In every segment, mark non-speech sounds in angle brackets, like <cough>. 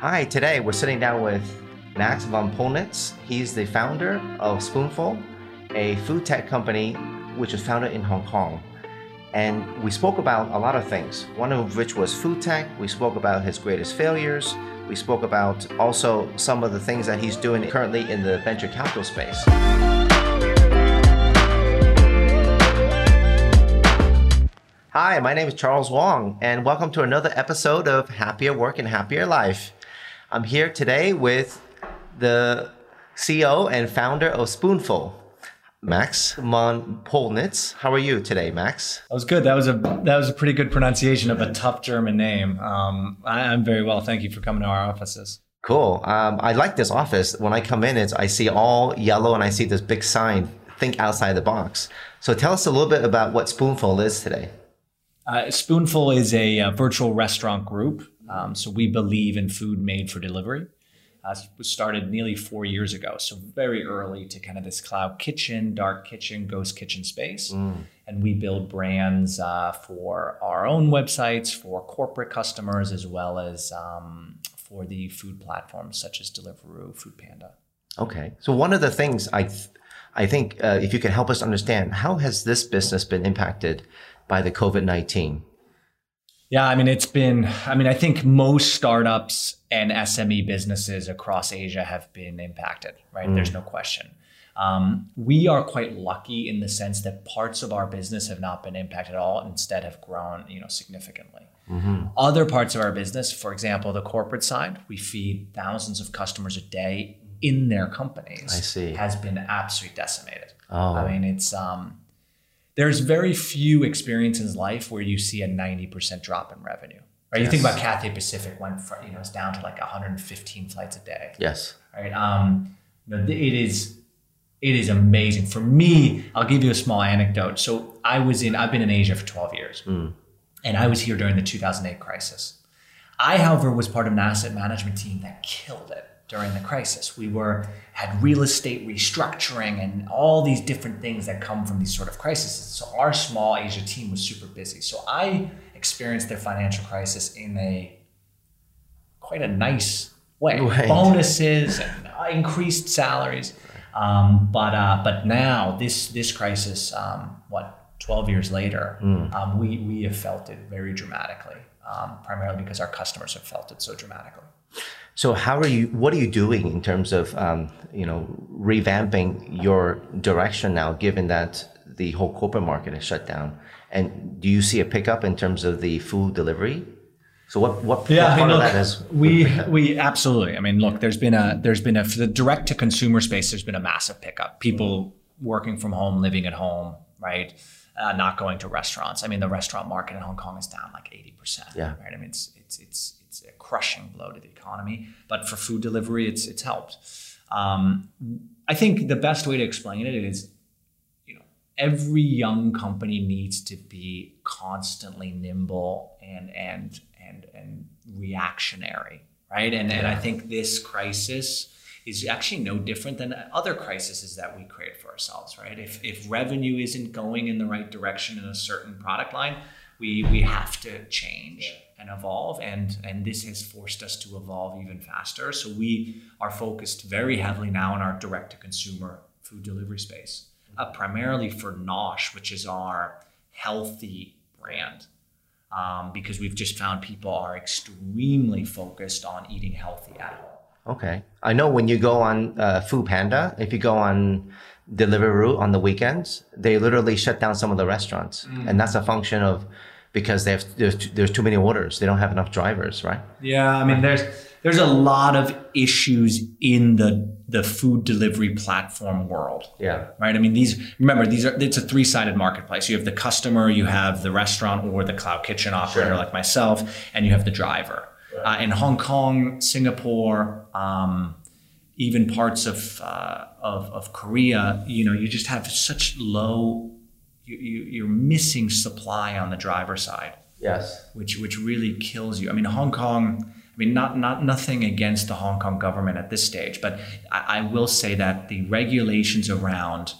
Hi, today we're sitting down with Max von Polnitz. He's the founder of Spoonful, a food tech company which was founded in Hong Kong. And we spoke about a lot of things, one of which was food tech. We spoke about his greatest failures. We spoke about also some of the things that he's doing currently in the venture capital space. Hi, my name is Charles Wong, and welcome to another episode of Happier Work and Happier Life. I'm here today with the CEO and founder of Spoonful, Max von Polnitz. How are you today, Max? That was good. That was a that was a pretty good pronunciation of a tough German name. Um, I, am very well. Thank you for coming to our offices. Cool. Um, I like this office. When I come in, it's I see all yellow and I see this big sign. Think outside the box. So tell us a little bit about what Spoonful is today. Uh, Spoonful is a, a, virtual restaurant group. Um, so we believe in food made for delivery. Uh, was started nearly four years ago, so very early to kind of this cloud kitchen, dark kitchen, ghost kitchen space. Mm. And we build brands uh, for our own websites, for corporate customers, as well as um, for the food platforms such as Deliveroo, Foodpanda. Okay, so one of the things I, th- I think, uh, if you can help us understand, how has this business been impacted by the COVID nineteen? Yeah, I mean, it's been, I mean, I think most startups and SME businesses across Asia have been impacted, right? Mm. There's no question. Um, we are quite lucky in the sense that parts of our business have not been impacted at all, instead have grown, you know, significantly. Mm-hmm. Other parts of our business, for example, the corporate side, we feed thousands of customers a day in their companies. I see. Has been absolutely decimated. Oh. I mean, it's um, there's very few experiences in life where you see a 90% drop in revenue. Right? Yes. You think about Cathay Pacific went from, you know, it's down to like 115 flights a day. Yes. Right. Um, it is it is amazing. For me, I'll give you a small anecdote. So I was in, I've been in Asia for 12 years. Mm. And I was here during the 2008 crisis. I, however, was part of an asset management team that killed it during the crisis. We were had real estate restructuring and all these different things that come from these sort of crises. So our small Asia team was super busy. So I experienced their financial crisis in a quite a nice way. <laughs> Right. Bonuses and increased salaries. Um, but uh, but now this this crisis, um, what twelve years later, mm. um, we we have felt it very dramatically. Um, primarily because our customers have felt it so dramatically. So how are you? What are you doing in terms of um, you know revamping your direction now, given that the whole corporate market is shut down? And do you see a pickup in terms of the food delivery? So what what, yeah, what part look, of that is we we absolutely. I mean, look, there's been a there's been a for the direct to consumer space. There's been a massive pickup. People working from home, living at home, right? Uh, not going to restaurants. I mean, the restaurant market in Hong Kong is down like eighty percent. Yeah. Right. I mean, it's it's it's crushing blow to the economy. But for food delivery, it's it's helped. Um, I think the best way to explain it is, you know, every young company needs to be constantly nimble and and and and reactionary, right? And and I think this crisis is actually no different than other crises that we create for ourselves, right? If if revenue isn't going in the right direction in a certain product line, we we have to change and evolve and and this has forced us to evolve even faster. So we are focused very heavily now on our direct to consumer food delivery space uh, primarily for nosh which is our healthy brand um, because we've just found people are extremely focused on eating healthy at home. Okay. I know when you go on uh, Foodpanda if you go on Deliveroo on the weekends, they literally shut down some of the restaurants, mm. and that's a function of because they have there's, there's too many orders. They don't have enough drivers, right? Yeah, I mean there's there's a lot of issues in the the food delivery platform world. Yeah. Right. I mean these remember these are it's a three sided marketplace. You have the customer, you have the restaurant or the cloud kitchen operator sure. like myself, and you have the driver. Right. Uh, in Hong Kong, Singapore. Um, even parts of, uh, of, of Korea, you know, you just have such low you, are missing supply on the driver side. Yes. Which which really kills you. I mean, Hong Kong. I mean, not not nothing against the Hong Kong government at this stage, but I, I will say that the regulations around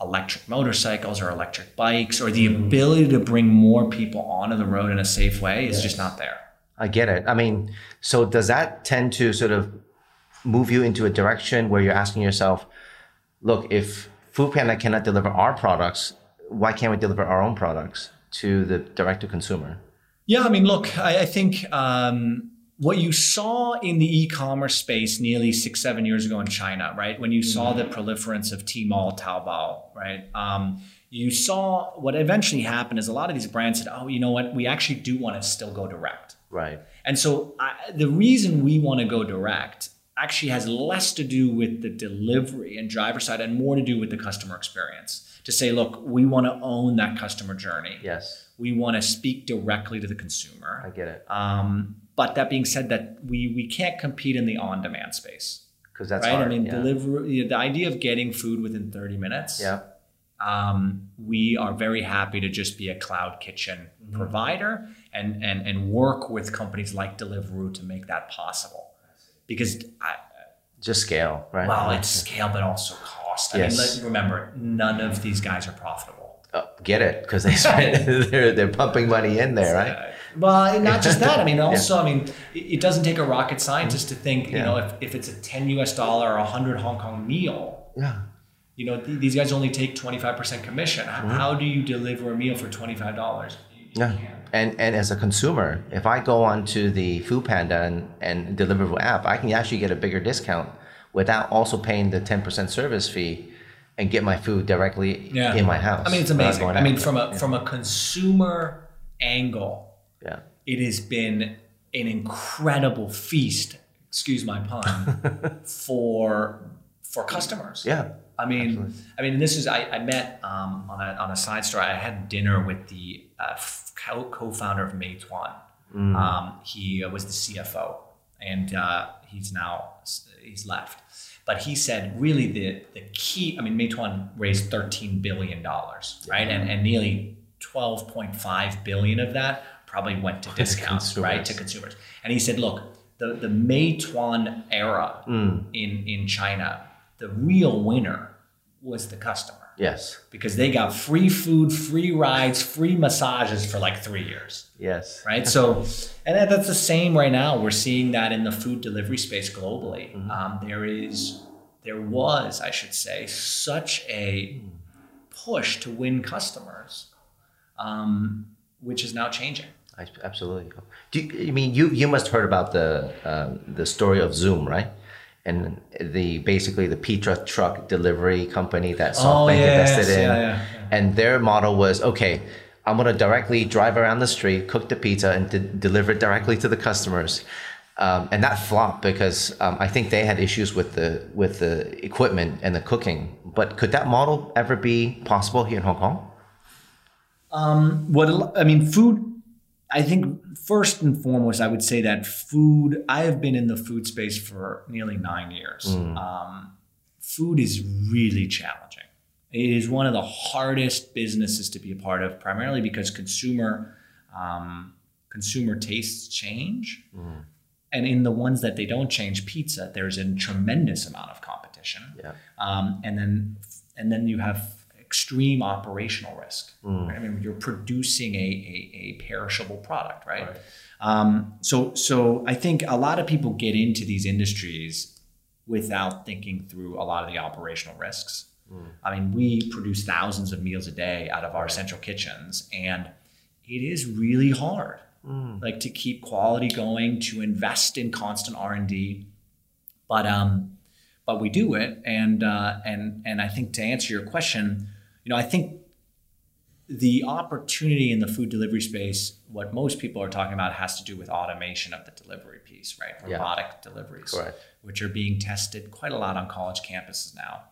electric motorcycles or electric bikes or the mm-hmm. ability to bring more people onto the road in a safe way is yes. just not there. I get it. I mean, so does that tend to sort of move you into a direction where you're asking yourself, look, if Foodpanda cannot deliver our products, why can't we deliver our own products to the direct to consumer? Yeah, I mean, look, I, I think um, what you saw in the e-commerce space nearly six, seven years ago in China, right? When you saw the proliferance of Tmall, Taobao, right? Um, you saw what eventually happened is a lot of these brands said, "Oh, you know what? We actually do want to still go direct." Right. And so I, the reason we want to go direct actually has less to do with the delivery and driver side and more to do with the customer experience. To say, look, we want to own that customer journey. Yes. We want to speak directly to the consumer. I get it. Um, but that being said, that we we can't compete in the on-demand space, Because that's right? hard. I mean, yeah. delivery. The idea of getting food within 30 minutes. Yeah. Um, we are very happy to just be a cloud kitchen Mm-hmm. provider and, and and work with companies like Deliveroo to make that possible. Because I, Just scale, right? well, it's scale, but also cost. I mean, Yes. let, remember, none of these guys are profitable. Uh, get it because they spend, <laughs> they're they're pumping money in there, right? Uh, well, not just that. I mean, <laughs> also, I mean, it, doesn't take a rocket scientist to think, you know, if, if it's a 10 US dollar or a 100 Hong Kong meal, Yeah. you know, th- these guys only take 25% commission. How, how do you deliver a meal for $25? Yeah. And and as a consumer, if I go onto the Foodpanda and, and Deliveroo app, I can actually get a bigger discount without also paying the 10% service fee and get my food directly Yeah. in my house. I mean, it's amazing. I mean, from a from a consumer angle, yeah. it has been an incredible feast. Excuse my pun <laughs> for for customers. Yeah. I mean, I mean, this is I, I met um, on a on a side story. I had dinner with the uh, co-founder of Meituan. Um, he uh, was the CFO, and uh, he's now he's left. But he said really the the key. I mean, Meituan raised thirteen billion dollars, right? And and nearly twelve point five billion of that probably went to <laughs> discounts, right, to consumers. And he said, look, the the Meituan era in in China, the real winner was the customer Yes. because they got free food, free rides, free massages for like three years, Yes. right? So, and that's the same right now. We're seeing that in the food delivery space globally. Um, there is, there was, I should say, such a push to win customers, um, which is now changing. I, absolutely. Do you, I mean you? You must heard about the um, the story of Zume, right? And the basically the pizza truck delivery company that SoftBank invested in, Oh, yeah, yeah, and their model was okay. I'm gonna directly drive around the street, cook the pizza, and de- deliver it directly to the customers. Um, and that flopped because um, I think they had issues with the with the equipment and the cooking. But could that model ever be possible here in Hong Kong? what a- I mean, food. I think first and foremost, I would say that food. I have been in the food space for nearly nine years. Um, food is really challenging. It is one of the hardest businesses to be a part of, primarily because consumer um, consumer tastes change, and in the ones that they don't change, pizza, there's a tremendous amount of competition Yeah. um, and then and then you have extreme operational risk. right? I mean, you're producing a, a, a perishable product, right? Um, so so I think a lot of people get into these industries without thinking through a lot of the operational risks. I mean, we produce thousands of meals a day out of our central kitchens, and it is really hard, like to keep quality going, to invest in constant R and D. But um, but we do it, and uh, and and I think to answer your question, you know, I think the opportunity in the food delivery space, what most people are talking about, has to do with automation of the delivery piece, right? Yeah. Robotic deliveries, Correct. which are being tested quite a lot on college campuses now.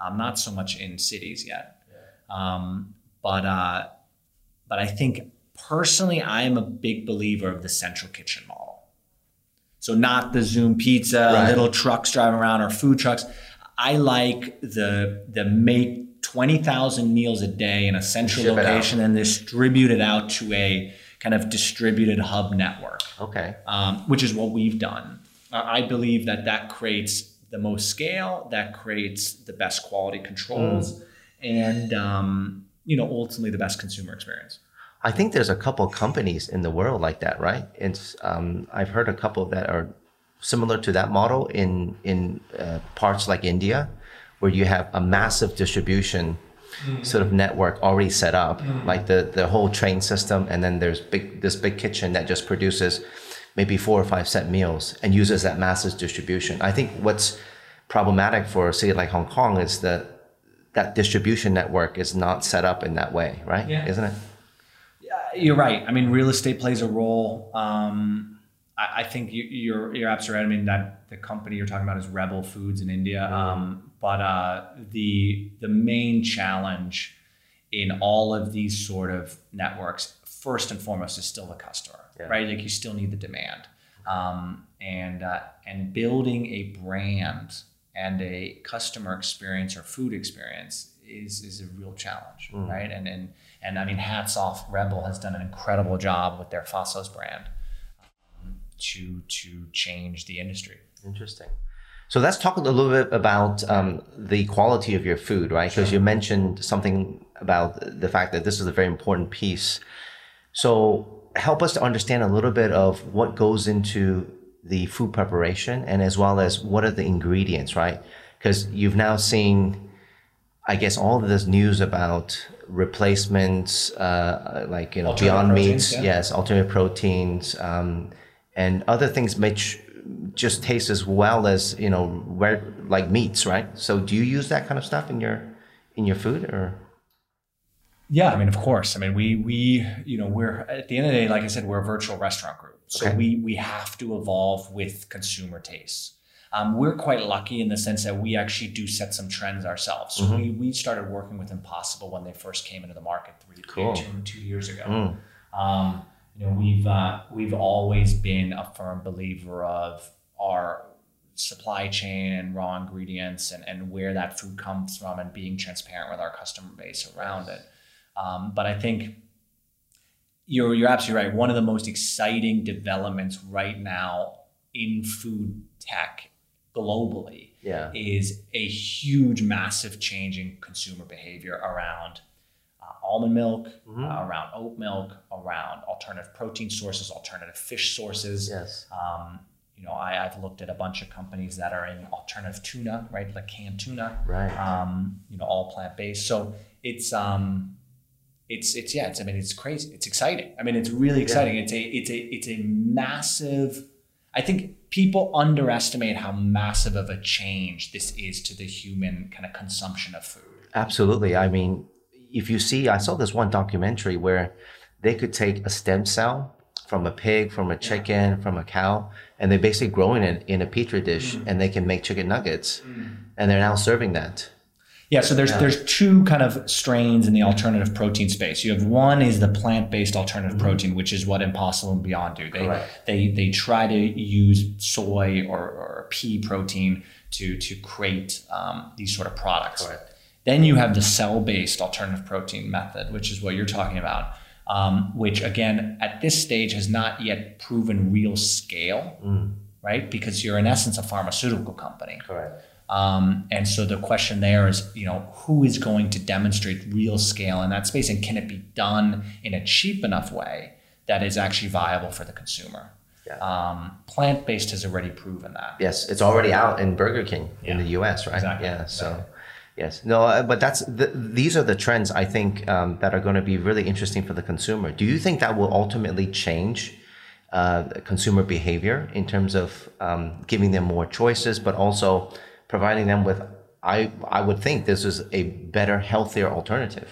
Um, not so much in cities yet, um, but uh, but I think personally, I am a big believer of the central kitchen model. So not the Zume pizza, Right. little trucks driving around or food trucks. I like the the make twenty thousand meals a day in a central Ship location and distribute it out to a kind of distributed hub network, Okay. um, which is what we've done. I believe that that creates the most scale, that creates the best quality controls, and um, you know ultimately the best consumer experience. I think there's a couple companies in the world like that, right? It's um, I've heard a couple that are similar to that model in in uh, parts like India, where you have a massive distribution mm. sort of network already set up, mm. like the the whole train system, and then there's big this big kitchen that just produces maybe four or five set meals and uses that massive distribution. I think what's problematic for a city like Hong Kong is that that distribution network is not set up in that way, right? Yeah. Isn't it? Yeah you're right. I mean, real estate plays a role. Um, I, I, think you, you're you're absolutely right. I mean, that the company you're talking about is Rebel Foods in India. Mm-hmm. Um, but uh, the the main challenge in all of these sort of networks, first and foremost, is still the customer, yeah. right? Like you still need the demand, um, and uh, and building a brand and a customer experience or food experience is is a real challenge, mm. right? And and and I mean, hats off, Rebel has done an incredible job with their Faasos brand to to change the industry. Interesting. So let's talk a little bit about um, the quality of your food, right? Because sure. you mentioned something about the fact that this is a very important piece. So help us to understand a little bit of what goes into the food preparation and as well as what are the ingredients, right? Because you've now seen, I guess, all of this news about replacements, uh, like you know, Beyond Meats, yeah. yes, alternative proteins, um, and other things which just taste as well as you know, where, like meats, right? So, do you use that kind of stuff in your in your food, or? Yeah, I mean, of course. I mean, we we you know we're at the end of the day, like I said, we're a virtual restaurant group, so okay. we we have to evolve with consumer tastes. Um, we're quite lucky in the sense that we actually do set some trends ourselves. So mm-hmm. we, we started working with Impossible when they first came into the market three, cool. two, two years ago. Mm. Um, you know, we've uh, we've always been a firm believer of our supply chain and raw ingredients and, and where that food comes from and being transparent with our customer base around it. Um, but I think you're you're absolutely right. One of the most exciting developments right now in food tech globally yeah. is a huge, massive change in consumer behavior around almond milk, mm-hmm. uh, around oat milk, around alternative protein sources, alternative fish sources. Yes. Um, you know, I, have looked at a bunch of companies that are in alternative tuna, right, like canned tuna, right? Um, you know, all plant based. So it's um, it's it's yeah, it's I mean, it's crazy, it's exciting. I mean, it's really exciting. Yeah. It's a it's a it's a massive. I think people underestimate how massive of a change this is to the human kind of consumption of food. Absolutely. I mean, if you see, I saw this one documentary where they could take a stem cell from a pig, from a chicken, yeah. from a cow, and they're basically growing it in a petri dish mm. and they can make chicken nuggets. Mm. And they're now serving that. Yeah, so there's yeah. there's two kind of strains in the alternative protein space. You have one is the plant-based alternative mm-hmm. protein, which is what Impossible and Beyond do. They Correct. they they try to use soy or, or pea protein to to create um, these sort of products. Correct. Then you have the cell-based alternative protein method, which is what you're talking about, um, which again at this stage has not yet proven real scale, mm. right? Because you're in essence a pharmaceutical company. Correct. Um, and so the question there is, you know, who is going to demonstrate real scale in that space, and can it be done in a cheap enough way that is actually viable for the consumer? Yeah. Um, plant based has already proven that. Yes, it's already out in Burger King yeah. in the U.S. Right? Exactly. Yeah. So. Yes. No, uh, but that's the, these are the trends I think um, that are going to be really interesting for the consumer. Do you think that will ultimately change uh, consumer behavior in terms of um, giving them more choices, but also providing them with, I, I would think this is a better, healthier alternative.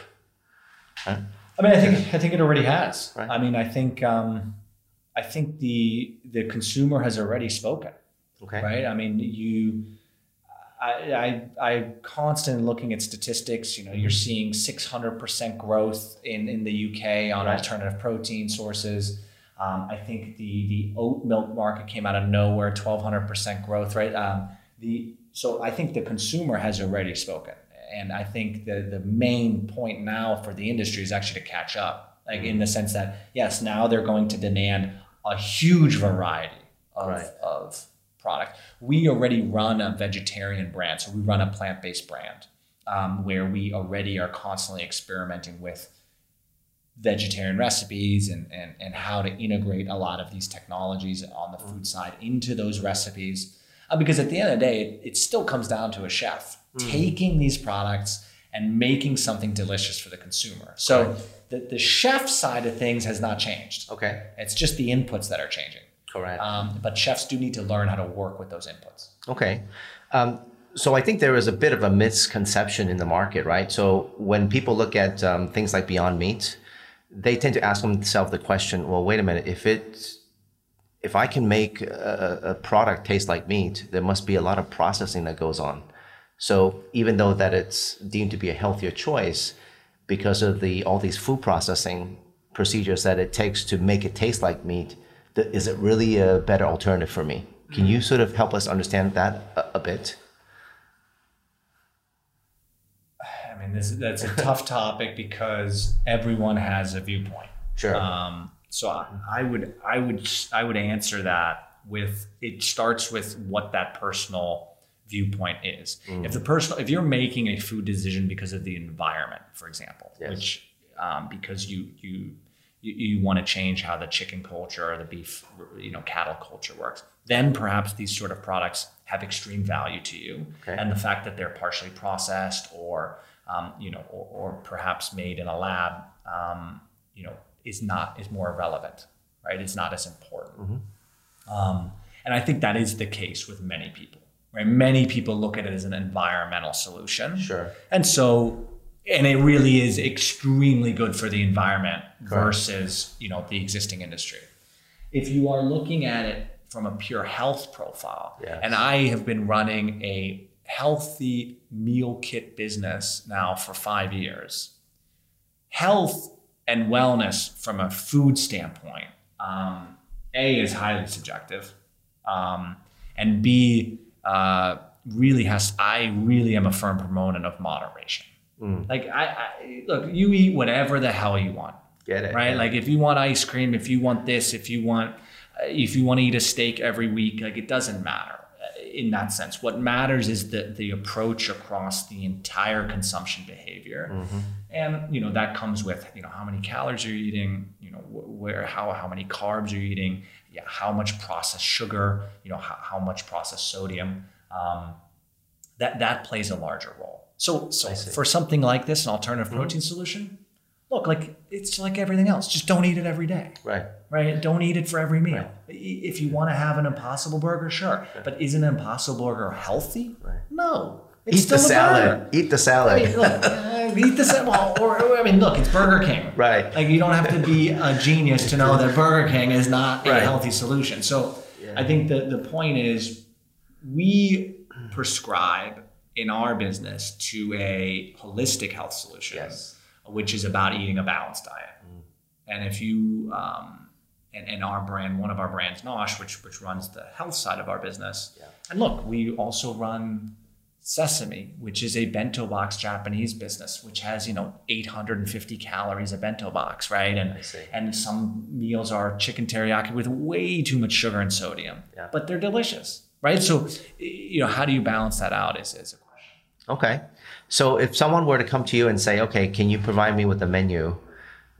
Right? I mean, I think I think it already has. Right. I mean, I think um, I think the the consumer has already spoken. Okay. Right. I mean, you. I, I I constantly looking at statistics. You know, you're seeing 600 percent growth in in the UK on right. alternative protein sources. Um, I think the the oat milk market came out of nowhere, 1,200 percent growth. Right. Um, the so I think the consumer has already spoken. And I think the, the main point now for the industry is actually to catch up, like in the sense that, yes, now they're going to demand a huge variety of, right. of product. We already run a vegetarian brand, so we run a plant based brand um, where we already are constantly experimenting with vegetarian recipes and, and, and how to integrate a lot of these technologies on the food side into those recipes. Uh, because at the end of the day, it, it still comes down to a chef taking these products and making something delicious for the consumer. So the, the chef side of things has not changed. Okay. It's just the inputs that are changing. Correct. Um, but chefs do need to learn how to work with those inputs. Okay. Um, so I think there is a bit of a misconception in the market, right? So when people look at um, things like Beyond Meat, they tend to ask themselves the question, well, wait a minute, if it, if I can make a, a product taste like meat, there must be a lot of processing that goes on. So even though that it's deemed to be a healthier choice, because of the all these food processing procedures that it takes to make it taste like meat, th- is it really a better alternative for me? Can you sort of help us understand that a, a bit? I mean, this that's a tough <laughs> topic because everyone has a viewpoint. Sure. Um, so I, I would I would I would answer that with it starts with what that personal viewpoint is. If the personal if you're making a food decision because of the environment, for example, Yes. which um, because you you you, you want to change how the chicken culture or the beef you know cattle culture works, then perhaps these sort of products have extreme value to you, Okay. and the fact that they're partially processed or um, you know or, or perhaps made in a lab, um, you know, is not is more relevant, right? It's not as important. Um, and I think that is the case with many people, right? Many people look at it as an environmental solution. Sure. And so, and it really is extremely good for the environment versus, you know, the existing industry. If you are looking at it from a pure health profile, Yes. and I have been running a healthy meal kit business now for five years, health and wellness from a food standpoint, um, A is highly subjective, um, and B uh, really has. I really am a firm proponent of moderation. Like I, I look, you eat whatever the hell you want, Get it? right? Like if you want ice cream, if you want this, if you want, uh, if you want to eat a steak every week, like it doesn't matter uh, in that sense. What matters is the the approach across the entire consumption behavior, and you know that comes with you know how many calories you're eating, you know where how how many carbs you're eating, yeah, how much processed sugar, you know how, how much processed sodium. Um, that that plays a larger role. So so for something like this, an alternative protein solution, look like it's like everything else. Just don't eat it every day Right. right? Don't eat it for every meal. Right. If you want to have an impossible burger, sure. But isn't an impossible burger healthy? Right. No. It's Eat the salad. Eat the I salad. mean, look, uh, eat the salad. Well, or, I mean, look, it's Burger King. Right. Like you don't have to be a genius to know that Burger King is not a healthy solution. So Yeah. I think the, the point is we prescribe in our business to a holistic health solution Yes. which is about eating a balanced diet. And if you, um, and, and our brand, one of our brands, Nosh, which which runs the health side of our business. Yeah. And look, we also run Sesame, which is a bento box Japanese business, which has you know 850 calories a bento box, right? And and some meals are chicken teriyaki with way too much sugar and sodium, Yeah. but they're delicious, right? So, you know, how do you balance that out? Is is a question. Okay. So if someone were to come to you and say, okay, can you provide me with a menu,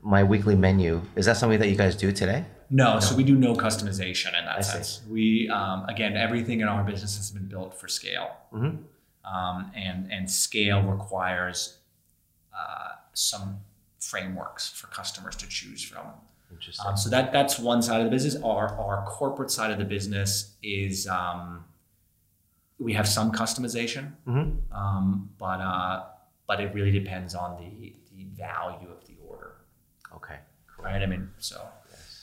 my weekly menu, is that something that you guys do today? No, so we do no customization in that I see. sense. We um, again, everything in our business has been built for scale, Mhm. um, and and scale requires uh, some frameworks for customers to choose from. Interesting. Um, so that that's one side of the business. Our our corporate side of the business is um, we have some customization, Mhm. um, but uh, but it really depends on the the value of the order Okay. Cool. right? I mean, so.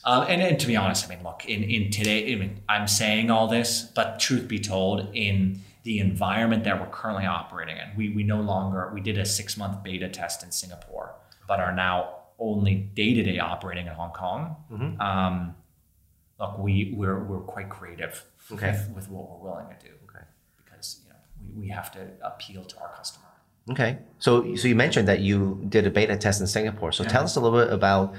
Um, and, and to be honest, I mean, look, in, in today, I mean, I'm saying all this, but truth be told, in the environment that we're currently operating in, we, we no longer, we did a six month beta test in Singapore, but are now only day to day operating in Hong Kong. Mhm. Um, look, we, we're, we're quite creative Okay. with, with what we're willing to do Okay. because, you know, we, have to appeal to our customer. Okay. So so you mentioned that you did a beta test in Singapore. So tell us a little bit about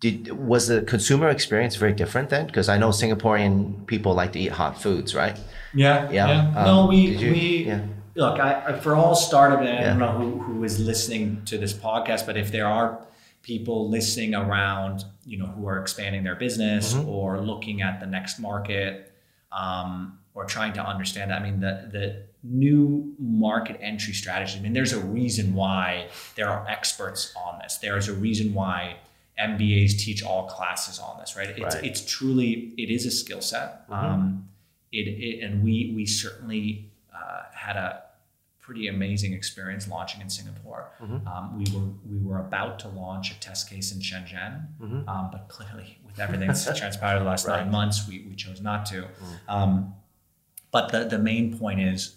did was the consumer experience very different then? Because I know Singaporean people like to eat hot foods, right? Yeah, Yeah, um, no, we you- we yeah. look. I, I for all startup, and I don't know who, who is listening to this podcast, but if there are people listening around, you know, who are expanding their business Mhm. or looking at the next market, um, or trying to understand. I mean, the the new market entry strategy. I mean, there's a reason why there are experts on this. There is a reason why MBAs teach all classes on this, right? It's Right. it's truly it is a skill set. Mhm. Um, it, it and we we certainly uh, had a pretty amazing experience launching in Singapore. Mhm. Um, we were we were about to launch a test case in Shenzhen, Mhm. um, but clearly with everything that's transpired the last <laughs> Right. nine months, we, we chose not to. Mm. Um, but the, the main point is,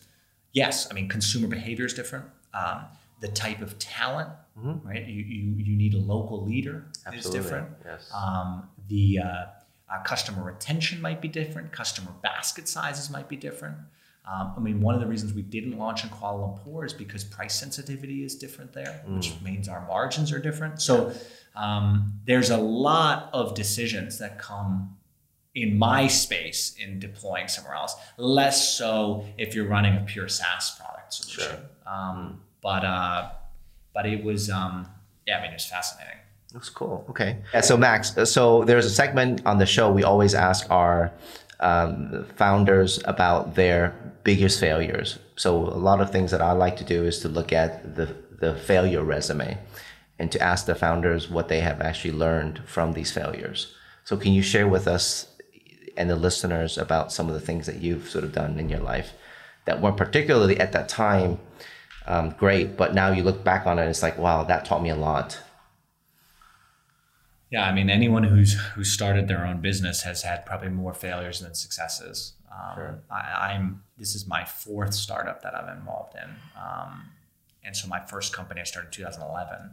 yes, I mean, consumer behavior is different. Um, the type of talent, Mhm. right? You, you, you need a local leader is different. Yes. Um, the uh, uh, customer retention might be different. Customer basket sizes might be different. Um, I mean, one of the reasons we didn't launch in Kuala Lumpur is because price sensitivity is different there, which means our margins are different. So um, there's a lot of decisions that come in my space in deploying somewhere else. Less so if you're running a pure SaaS product solution. Um, But uh, but it was um, yeah, I mean, it was fascinating. Looks cool. Okay. Yeah, so Max, uh, so there's a segment on the show we always ask our um, founders about their biggest failures. So a lot of things that I like to do is to look at the the failure resume and to ask the founders what they have actually learned from these failures. So can you share with us and the listeners about some of the things that you've sort of done in your life that weren't particularly at that time um, great, but now you look back on it, it's like, wow, that taught me a lot. Yeah, I mean, anyone who's who started their own business has had probably more failures than successes. Um, Sure. I, I'm this is my fourth startup that I'm involved in, um, and so my first company I started in 2011.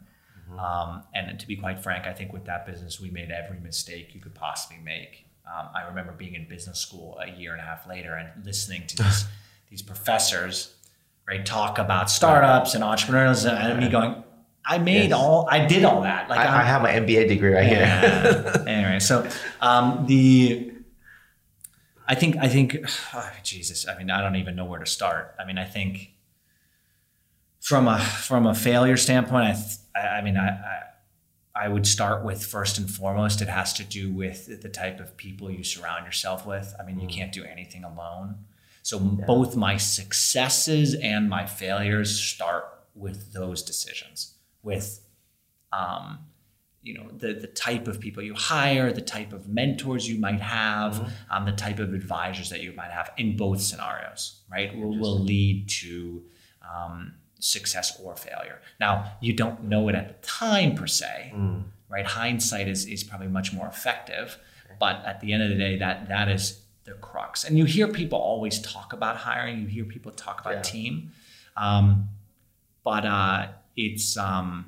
Um, and to be quite frank, I think with that business we made every mistake you could possibly make. Um, I remember being in business school a year and a half later and listening to these <laughs> these professors right talk about startups and entrepreneurs and me going, I made Yes. all I did all that. Like I, I'm- have my MBA degree right here. <laughs> anyway, so um, the I think I think <sighs> oh, Jesus. I mean, I don't even know where to start. I mean, I think from a from a failure standpoint, I th- I, I mean, I, I I would start with first and foremost. It has to do with the type of people you surround yourself with. I mean, you can't do anything alone. So both my successes and my failures start with those decisions. With um, you know the the type of people you hire, the type of mentors you might have, um, the type of advisors that you might have in both scenarios, right? Will will lead to um, success or failure. Now you don't know it at the time per se, right? Hindsight is is probably much more effective, but at the end of the day, that that is the crux. And you hear people always talk about hiring. You hear people talk about Yeah. team, um, but uh, it's. Um,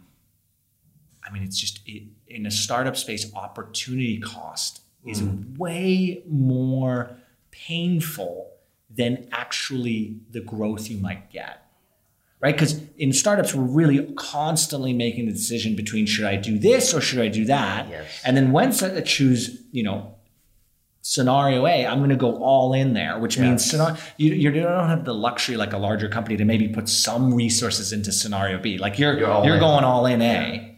I mean, it's just it, in a startup space, opportunity cost is way more painful than actually the growth you might get. Right? Because in startups, we're really constantly making the decision between should I do this or should I do that? Yes. And then once I choose, you know, scenario A, I'm going to go all in there, which means Yes. scenario, you, you don't have the luxury like a larger company to maybe put some resources into scenario B. Like you're You're you're, going all in A,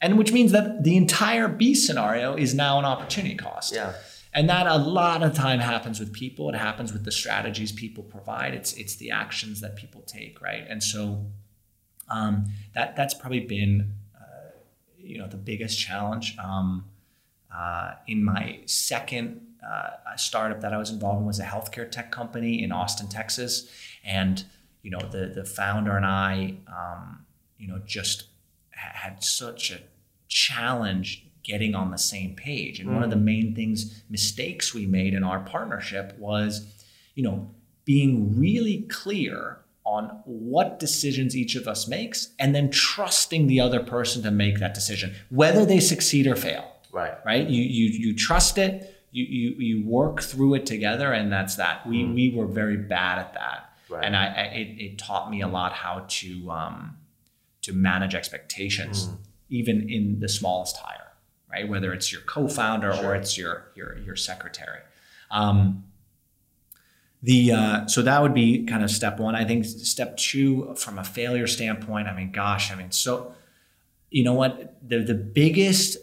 and which means that the entire B scenario is now an opportunity cost. Yeah. And that a lot of time happens with people. It happens with the strategies people provide. It's it's the actions that people take, right? And so um, that that's probably been uh, you know the biggest challenge. Um, uh, in my second uh, startup that I was involved in was a healthcare tech company in Austin, Texas, and you know the the founder and I, um, you know, just had such a challenge getting on the same page. And one of mm. the main things mistakes we made in our partnership was, you know, being really clear on what decisions each of us makes and then trusting the other person to make that decision whether they succeed or fail Right. right? You you you trust it. You you you work through it together, and that's that. We mm. we were very bad at that, Right. and I, I it, it taught me a lot how to um, to manage expectations, mm. even in the smallest hire, right? Whether it's your co-founder Sure. or it's your your your secretary. Um, the uh, so that would be kind of step one. I think step two, from a failure standpoint, I mean, gosh, I mean, so you know what? The the biggest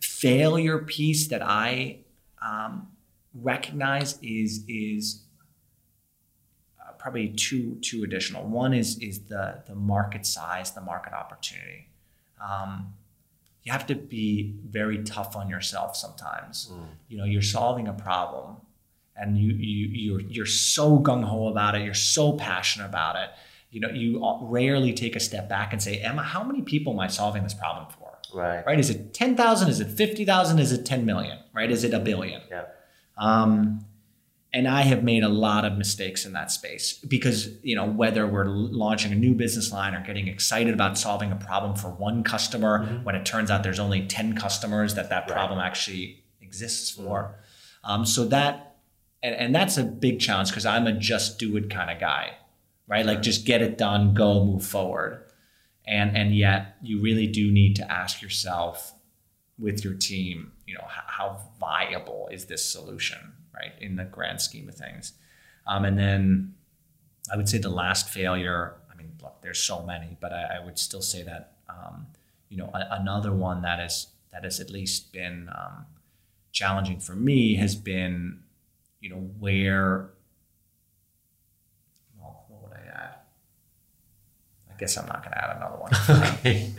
failure piece that I um, recognize is is uh, probably two two additional. One is is the the market size, the market opportunity. Um, you have to be very tough on yourself sometimes. Mm. You know, you're solving a problem, and you you you're you're so gung ho about it. You're so passionate about it. You know, you rarely take a step back and say, "Emma, how many people am I solving this problem for?" Right. Right. Is it ten thousand? Is it fifty thousand? Is it ten million? Right. Is it a billion? Yeah. Um, and I have made a lot of mistakes in that space because you know whether we're launching a new business line or getting excited about solving a problem for one customer mm-hmm. when it turns out there's only 10 customers that that problem right. actually exists for mm-hmm. um, so that and, and that's a big challenge because i'm a just do it kind of guy right like just get it done go move forward and and yet you really do need to ask yourself with your team you know how, how viable is this solution right, in the grand scheme of things. Um, and then I would say the last failure, I mean, look, there's so many, but I, I would still say that, um, you know, a, another one that is, that has at least been um, challenging for me has been, you know, where, what would I add? I guess I'm not going to add another one. <laughs> okay.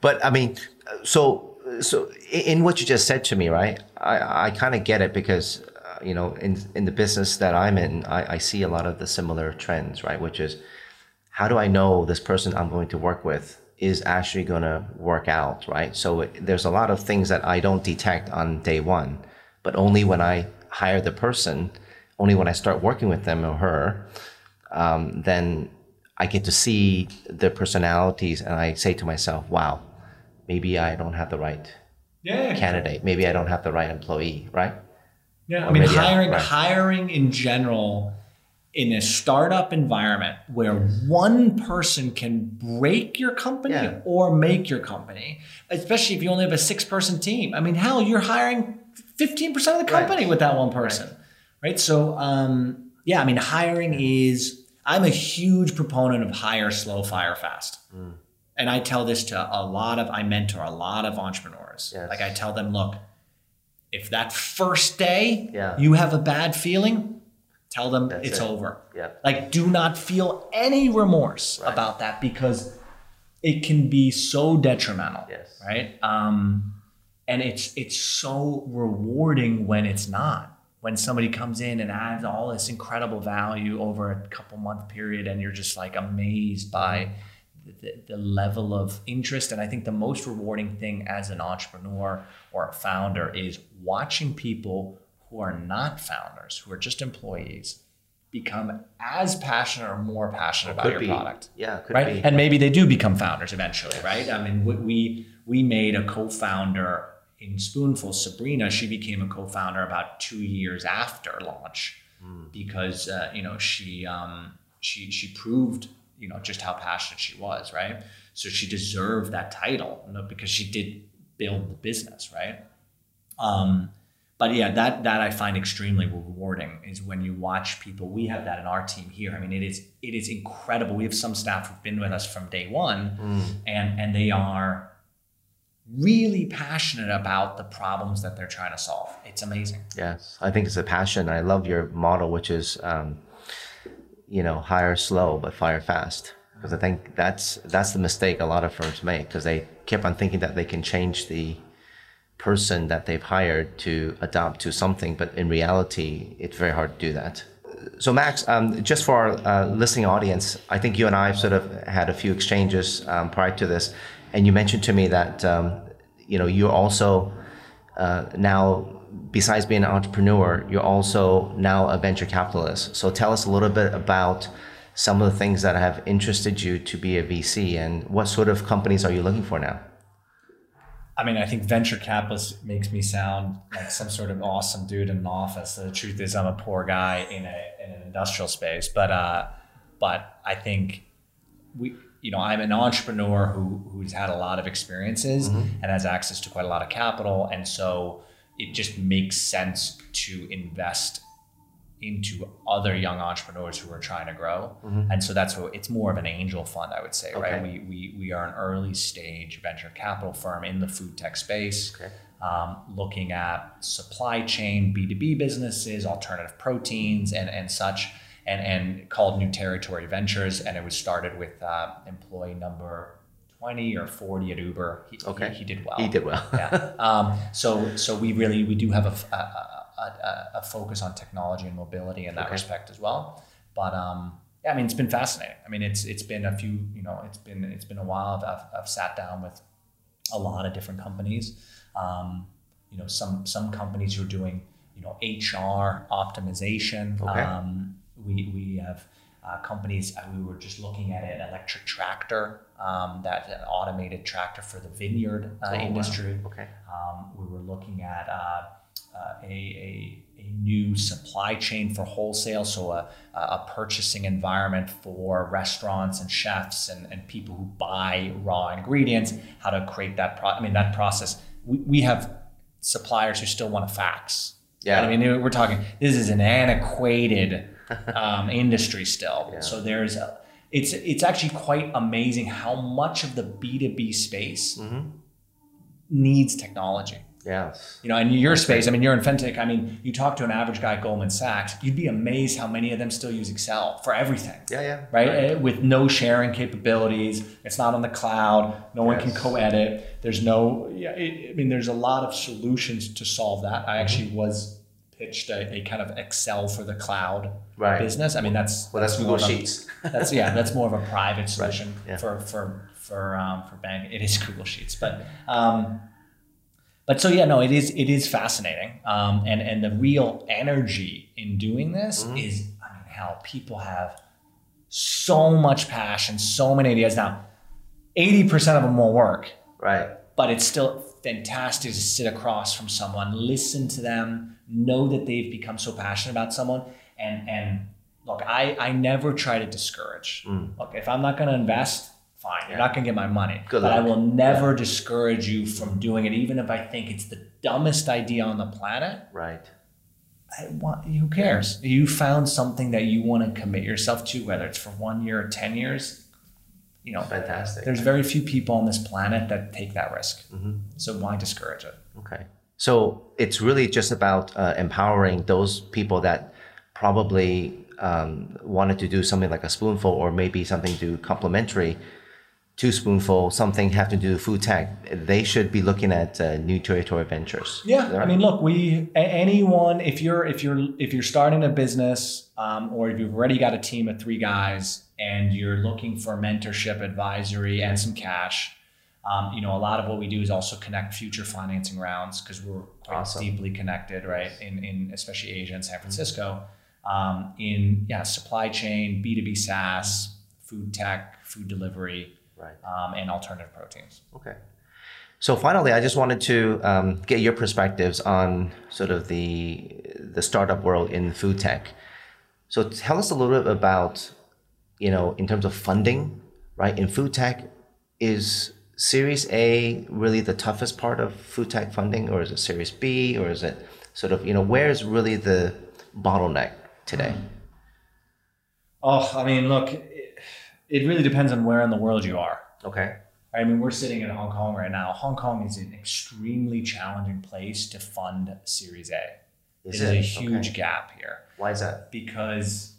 but I mean, so so in what you just said to me, right? I, I kind of get it because you know in in the business that I'm in, I, I see a lot of the similar trends, right? Which is how do I know this person I'm going to work with is actually going to work out, right? So it, there's a lot of things that I don't detect on day one, but only when I hire the person, only when I start working with them or her, um, then I get to see the personalities, and I say to myself, "Wow." maybe I don't have the right yeah, candidate. Maybe I don't have the right employee, right? Yeah, I mean hiring right. hiring in general in a startup environment where one person can break your company yeah. or make your company, especially if you only have a six person team. I mean, hell, you're hiring 15% of the company right. with that one person. Right. right? So, um, yeah, I mean, hiring is, I'm a huge proponent of hire slow, fire fast. Mm and I tell this to a lot of I mentor a lot of entrepreneurs. Yes. Like I tell them, look, if that first day yeah. you have a bad feeling, tell them That's it's it. over. Yeah. Like do not feel any remorse right. about that because it can be so detrimental. Yes. Right. Um, and it's it's so rewarding when it's not. When somebody comes in and adds all this incredible value over a couple month period, and you're just like amazed by the, the, level of interest. And I think the most rewarding thing as an entrepreneur or a founder is watching people who are not founders, who are just employees, become as passionate or more passionate about your be. product. Yeah, right. Be. And maybe they do become founders eventually, right? I mean, we we made a co-founder in Spoonful, Sabrina. She became a co-founder about two years after launch mm. because uh, you know she um, she she proved you know just how passionate she was, right? So she deserved that title you know, because she did build the business, right? Um, but yeah, that that I find extremely rewarding is when you watch people. We have that in our team here. I mean, it is it is incredible. We have some staff who've been with us from day one, mm. and and they are really passionate about the problems that they're trying to solve. It's amazing. Yes, I think it's a passion. I love your model, which is um, you know, hire slow but fire fast. Because I think that's that's the mistake a lot of firms make because they keep on thinking that they can change the person that they've hired to adopt to something, but in reality, it's very hard to do that. So, Max, um, just for our uh, listening audience, I think you and I have sort of had a few exchanges um, prior to this, and you mentioned to me that um, you know you're also uh, now besides being an entrepreneur, you're also now a venture capitalist. So tell us a little bit about some of the things that have interested you to be a VC and what sort of companies are you looking for now? I mean, I think venture capitalist makes me sound like some sort of awesome dude in an office. The truth is, I'm a poor guy in, a, in an industrial space. But uh, but I think we, you know, I'm an entrepreneur who who's had a lot of experiences mm-hmm. and has access to quite a lot of capital, and so it just makes sense to invest into other young entrepreneurs who are trying to grow. And so that's what it's more of an angel fund, I would say, right? We, we, we are an early stage venture capital firm in the food tech space, Okay. um, looking at supply chain, B2B businesses, alternative proteins, and, and such, and, and called New Territory Ventures. And it was started with uh, employee number 20 or 40 at Uber. He, Okay. he, he did well He did well. yeah. Um, so so we really we do have a a a focus on technology and mobility in that Okay. respect as well. But um, yeah, I mean it's been fascinating. I mean it's it's been a few you know it's been it's been a while. I've, I've, I've sat down with a lot of different companies. Um, you know some some companies who are doing you know HR optimization. Okay. Um, we we have. Uh, companies, uh, we were just looking at an electric tractor, um, that an automated tractor for the vineyard uh, Oh, wow. industry. Okay. Um, we were looking at uh, uh, a, a, a new supply chain for wholesale, so a, a purchasing environment for restaurants and chefs and, and people who buy raw ingredients, how to create that pro- I mean, that process. We, we have suppliers who still want to fax. Yeah. I mean, we're talking, this is an antiquated um, industry still. Yeah. So there's a, it's, it's actually quite amazing how much of the B2B space Mm-hmm. needs technology. Yes. You know, in your space, I mean, you're in fintech. I mean, you talk to an average guy at Goldman Sachs, you'd be amazed how many of them still use Excel for everything, Yeah, yeah. right? Eh, With no sharing capabilities, it's not on the cloud. No one can co-edit. There's no. Yeah, it, I mean, there's a lot of solutions to solve that. I actually was pitched a, a kind of Excel for the cloud Right. business. I mean, that's Well, that's more Google of a- Sheets. <laughs> that's yeah, that's more of a private solution yeah. for for for um, for bank. It is <laughs> Google Sheets, but um, but so yeah, no, it is it is fascinating, um, and and the real energy in doing this Mm-hmm. is, I mean, hell, people have so much passion, so many ideas. Now, eighty percent of them won't work, Right. but it's still fantastic to sit across from someone, listen to them, know that they've become so passionate about someone, and and look, I I never try to discourage. Look, if I'm not going to invest, fine, you're not going to get my money, Good but I will never discourage you from doing it, even if I think it's the dumbest idea on the planet. Right. I want, who cares? You found something that you want to commit yourself to, whether it's for one year or ten years. You know, Fantastic. there's very few people on this planet that take that risk. Mm-hmm. So why discourage it? Okay. So it's really just about uh, empowering those people that probably um, wanted to do something like a spoonful or maybe something to complementary to spoonful, something have to do with food tech. They should be looking at uh, new territory ventures. Yeah, Right. I mean, look, we anyone if you're if you're if you're starting a business um, or if you've already got a team of three guys and you're looking for mentorship, advisory, and some cash. Um, you know, a lot of what we do is also connect future financing rounds because we're quite Awesome. deeply connected, right? In, in especially Asia and San Francisco, um, in yeah, supply chain, B two B SaaS, food tech, food delivery, Right. um, and alternative proteins. Okay. So finally, I just wanted to um, get your perspectives on sort of the the startup world in food tech. So tell us a little bit about, you know, in terms of funding, right? In food tech, is Series A really the toughest part of food tech funding, or is it Series B, or is it sort of, you know, where is really the bottleneck today? Hmm. Oh, I mean, look, it, it really depends on where in the world you are. Okay. I mean, we're sitting in Hong Kong right now. Hong Kong is an extremely challenging place to fund Series A. Is There's it? a huge Okay. gap here Why is that? because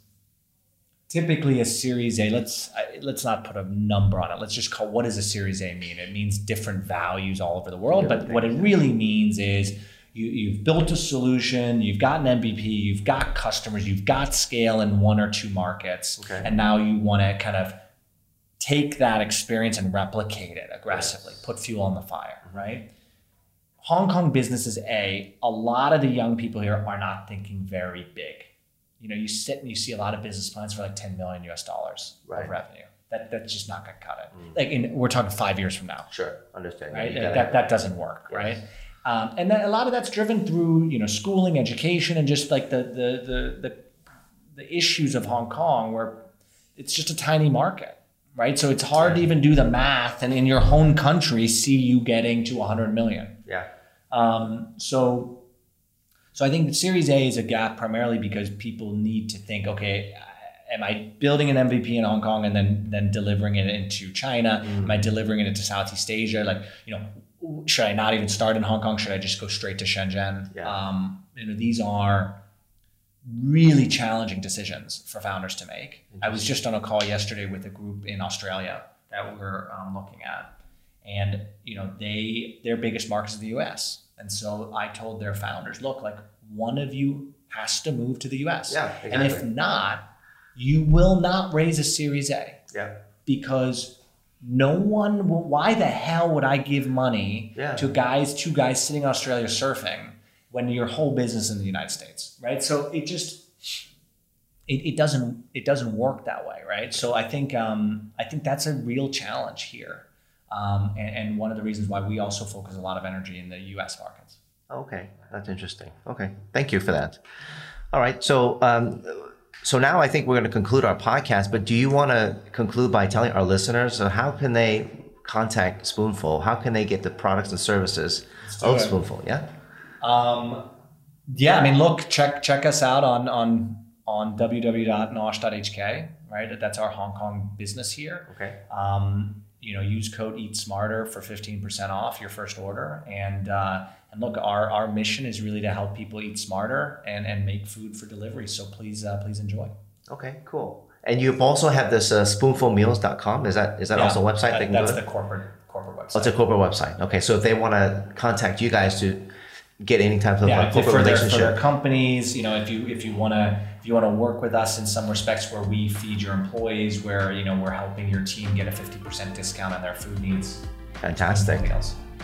typically a Series A, let's let's not put a number on it. Let's just call what does a Series A mean? It means different values all over the world, but what it really means is you, you've built a solution, you've got an MVP, you've got customers, you've got scale in one or two markets, Okay. and now you want to kind of take that experience and replicate it aggressively, put fuel on the fire, right? Hong Kong businesses, A, a lot of the young people here are not thinking very big. You know, you sit and you see a lot of business plans for like 10 million US dollars Right. of revenue. That, that's just not going to cut it. Like, in, we're talking five years from now Sure. Understand. right? Gotta- That, that doesn't work, right? Um, and then a lot of that's driven through you know schooling, education, and just like the the the the, the issues of Hong Kong, where it's just a tiny market, right? So it's hard to even do the math, and in your home country, see you getting to 100 million. yeah. Um, so, So I think the Series A is a gap primarily because people need to think, okay, am I building an MVP in Hong Kong and then then delivering it into China? Mm. Am I delivering it into Southeast Asia? Like, you know, should I not even start in Hong Kong? Should I just go straight to Shenzhen? Yeah. Um, you know, these are really challenging decisions for founders to make. I was just on a call yesterday with a group in Australia that we're um, looking at, and you know, they their biggest market is the U.S. And so I told their founders, look, like one of you has to move to the U.S. Yeah, exactly. and if not you will not raise a Series A. Yeah. Because no one will, why the hell would I give money yeah. to guys, two guys sitting in Australia surfing when your whole business in the United States, right? So it just, it, it doesn't, it doesn't work that way, right? So I think, um, I think that's a real challenge here. Um, and, and one of the reasons why we also focus a lot of energy in the U.S. markets. Okay, that's interesting. Okay, thank you for that. All right, so um, so now I think we're going to conclude our podcast, but do you want to conclude by telling our listeners uh, how can they contact Spoonful? How can they get the products and services of it. Spoonful? Yeah. Um, yeah, I mean, look, check check us out on on on www.nosh.hk. Right, that's our Hong Kong business here. Okay. Um, you know, use code Eat Smarter for fifteen percent off your first order, and uh, and look, our, our mission is really to help people eat smarter and, and make food for delivery. So please, uh, please enjoy. Okay, cool. And you've also have this uh, spoonfulmeals.com. Is that is that yeah, also a website? That, that's the corporate corporate website. Oh, it's a corporate website. Okay, so if they want to contact you guys to get any type of yeah, like corporate for their, relationship, for their companies, you know, if you if you want to if you want to work with us in some respects where we feed your employees, where you know we're helping your team get a fifty percent discount on their food needs. Fantastic.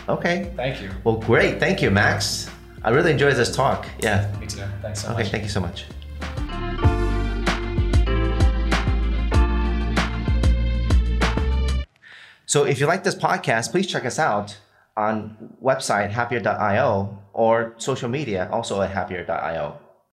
Okay. Thank you. Well, great. Thank you, Max. I really enjoyed this talk. Yeah. Me too. Thanks so okay, much. Okay, thank you so much. So if you like this podcast, please check us out on website happier.io or social media also at happier.io.